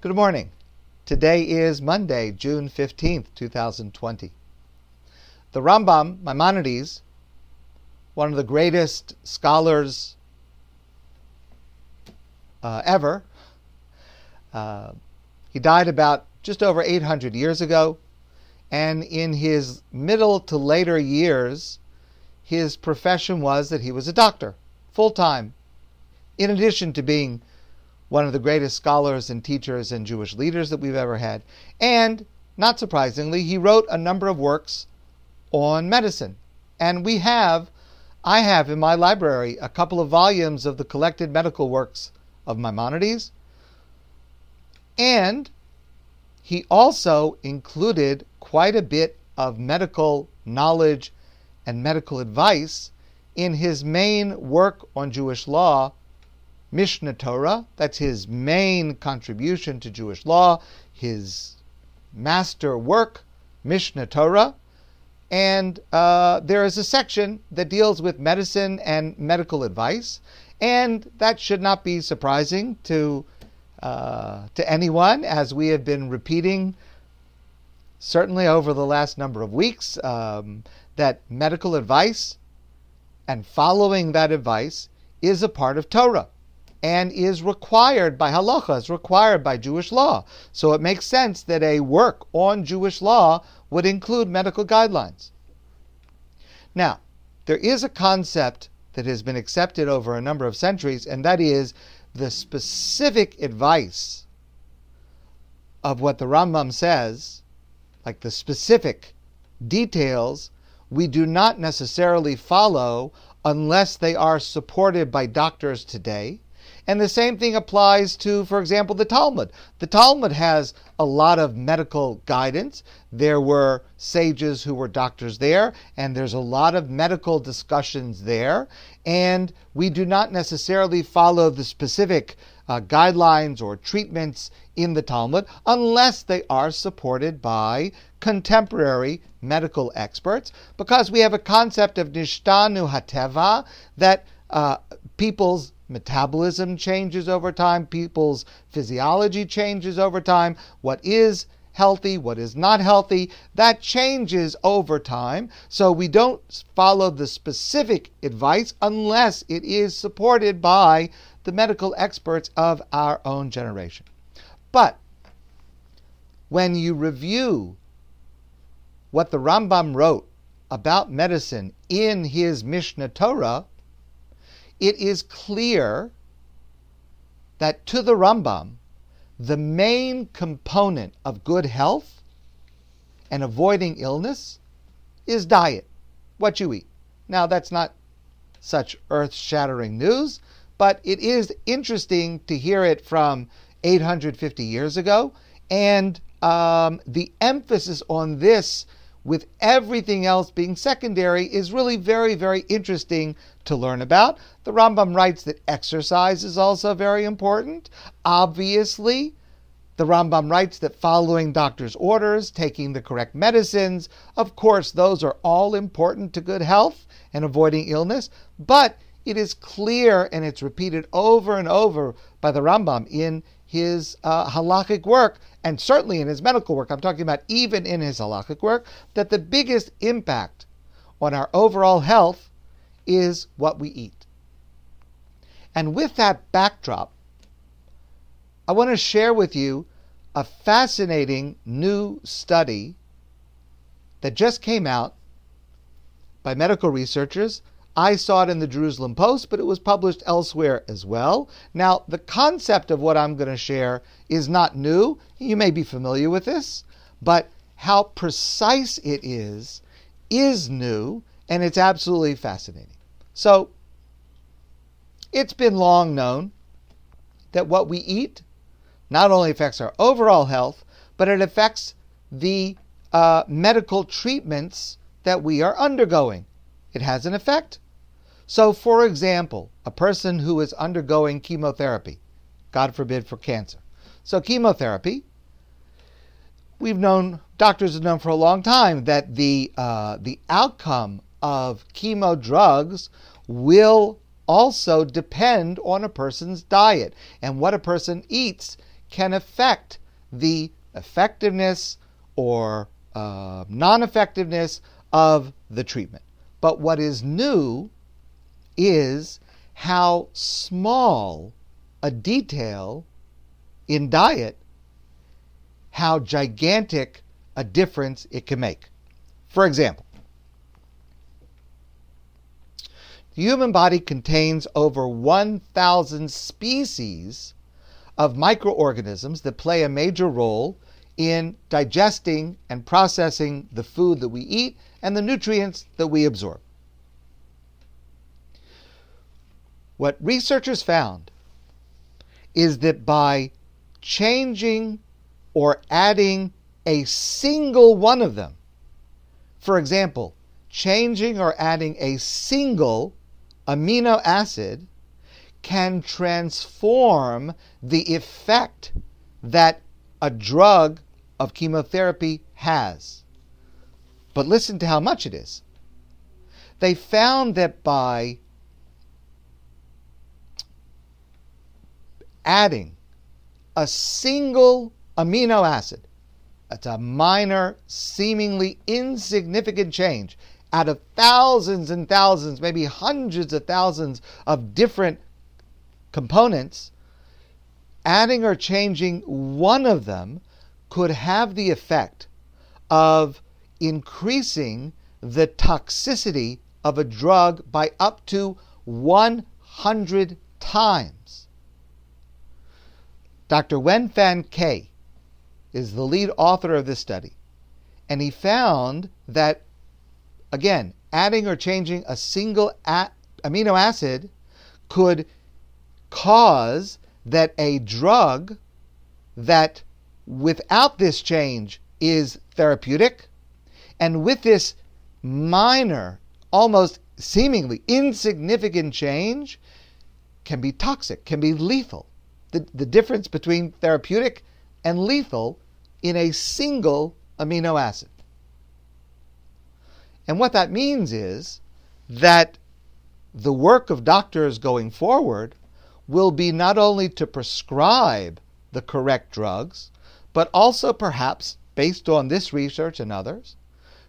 Good morning. Today is Monday, June 15th, 2020. The Rambam, Maimonides, one of the greatest scholars uh, ever, uh, he died about just over 800 years ago, and in his middle to later years, his profession was that he was a doctor, full time, in addition to being one of the greatest scholars and teachers and Jewish leaders that we've ever had. And, not surprisingly, he wrote a number of works on medicine. And we have, I have in my library, a couple of volumes of the collected medical works of Maimonides. And he also included quite a bit of medical knowledge and medical advice in his main work on Jewish law, Mishneh Torah. That's his main contribution to Jewish law, his master work, Mishnah Torah. And uh, there is a section that deals with medicine and medical advice. And that should not be surprising to, uh, to anyone, as we have been repeating certainly over the last number of weeks, um, that medical advice and following that advice is a part of Torah and is required by halacha, is required by Jewish law. So it makes sense that a work on Jewish law would include medical guidelines. Now, there is a concept that has been accepted over a number of centuries, and that is the specific advice of what the Rambam says, like the specific details, we do not necessarily follow unless they are supported by doctors today and the same thing applies to, for example, the Talmud. The Talmud has a lot of medical guidance. There were sages who were doctors there, and there's a lot of medical discussions there. And we do not necessarily follow the specific uh, guidelines or treatments in the Talmud unless they are supported by contemporary medical experts, because we have a concept of nishtanu hateva that uh, people's metabolism changes over time, people's physiology changes over time, what is healthy, what is not healthy, that changes over time. So we don't follow the specific advice unless it is supported by the medical experts of our own generation. But when you review what the Rambam wrote about medicine in his Mishnah Torah, it is clear that to the Rambam, the main component of good health and avoiding illness is diet, what you eat. Now, that's not such earth shattering news, but it is interesting to hear it from 850 years ago. And um, the emphasis on this with everything else being secondary is really very, very interesting to learn about. The Rambam writes that exercise is also very important. Obviously, the Rambam writes that following doctor's orders, taking the correct medicines, of course, those are all important to good health and avoiding illness. But it is clear, and it's repeated over and over by the Rambam in his uh, halakhic work, and certainly in his medical work, I'm talking about even in his halakhic work, that the biggest impact on our overall health is what we eat. And with that backdrop, I want to share with you a fascinating new study that just came out by medical researchers I saw it in the Jerusalem Post, but it was published elsewhere as well. Now, the concept of what I'm going to share is not new. You may be familiar with this, but how precise it is is new, and it's absolutely fascinating. So, it's been long known that what we eat not only affects our overall health, but it affects the uh, medical treatments that we are undergoing. It has an effect. So, for example, a person who is undergoing chemotherapy, God forbid for cancer. So, chemotherapy, we've known, doctors have known for a long time that the, uh, the outcome of chemo drugs will also depend on a person's diet. And what a person eats can affect the effectiveness or uh, non effectiveness of the treatment. But what is new is how small a detail in diet, how gigantic a difference it can make. For example, the human body contains over 1,000 species of microorganisms that play a major role in digesting and processing the food that we eat and the nutrients that we absorb. What researchers found is that by changing or adding a single one of them, for example, changing or adding a single amino acid can transform the effect that a drug of chemotherapy has. But listen to how much it is. They found that by adding a single amino acid, that's a minor, seemingly insignificant change out of thousands and thousands, maybe hundreds of thousands of different components, adding or changing one of them could have the effect of increasing the toxicity of a drug by up to 100 times. Dr. Wen Fan Cai is the lead author of this study, and he found that, again, adding or changing a single a- amino acid could cause that a drug that without this change is therapeutic, and with this minor, almost seemingly insignificant change, can be toxic, can be lethal. The, the difference between therapeutic and lethal in a single amino acid. And what that means is that the work of doctors going forward will be not only to prescribe the correct drugs, but also perhaps, based on this research and others,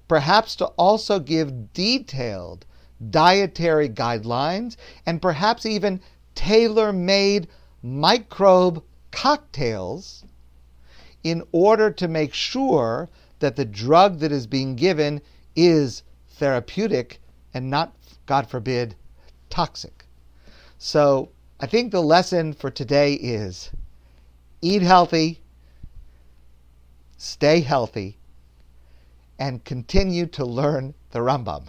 perhaps to also give detailed dietary guidelines and perhaps even tailor made microbe cocktails in order to make sure that the drug that is being given is therapeutic and not, God forbid, toxic. So I think the lesson for today is eat healthy, stay healthy, and continue to learn the Rambam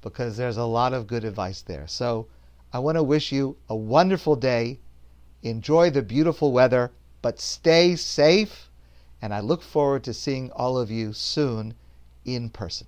because there's a lot of good advice there. So I want to wish you a wonderful day. Enjoy the beautiful weather, but stay safe. And I look forward to seeing all of you soon in person.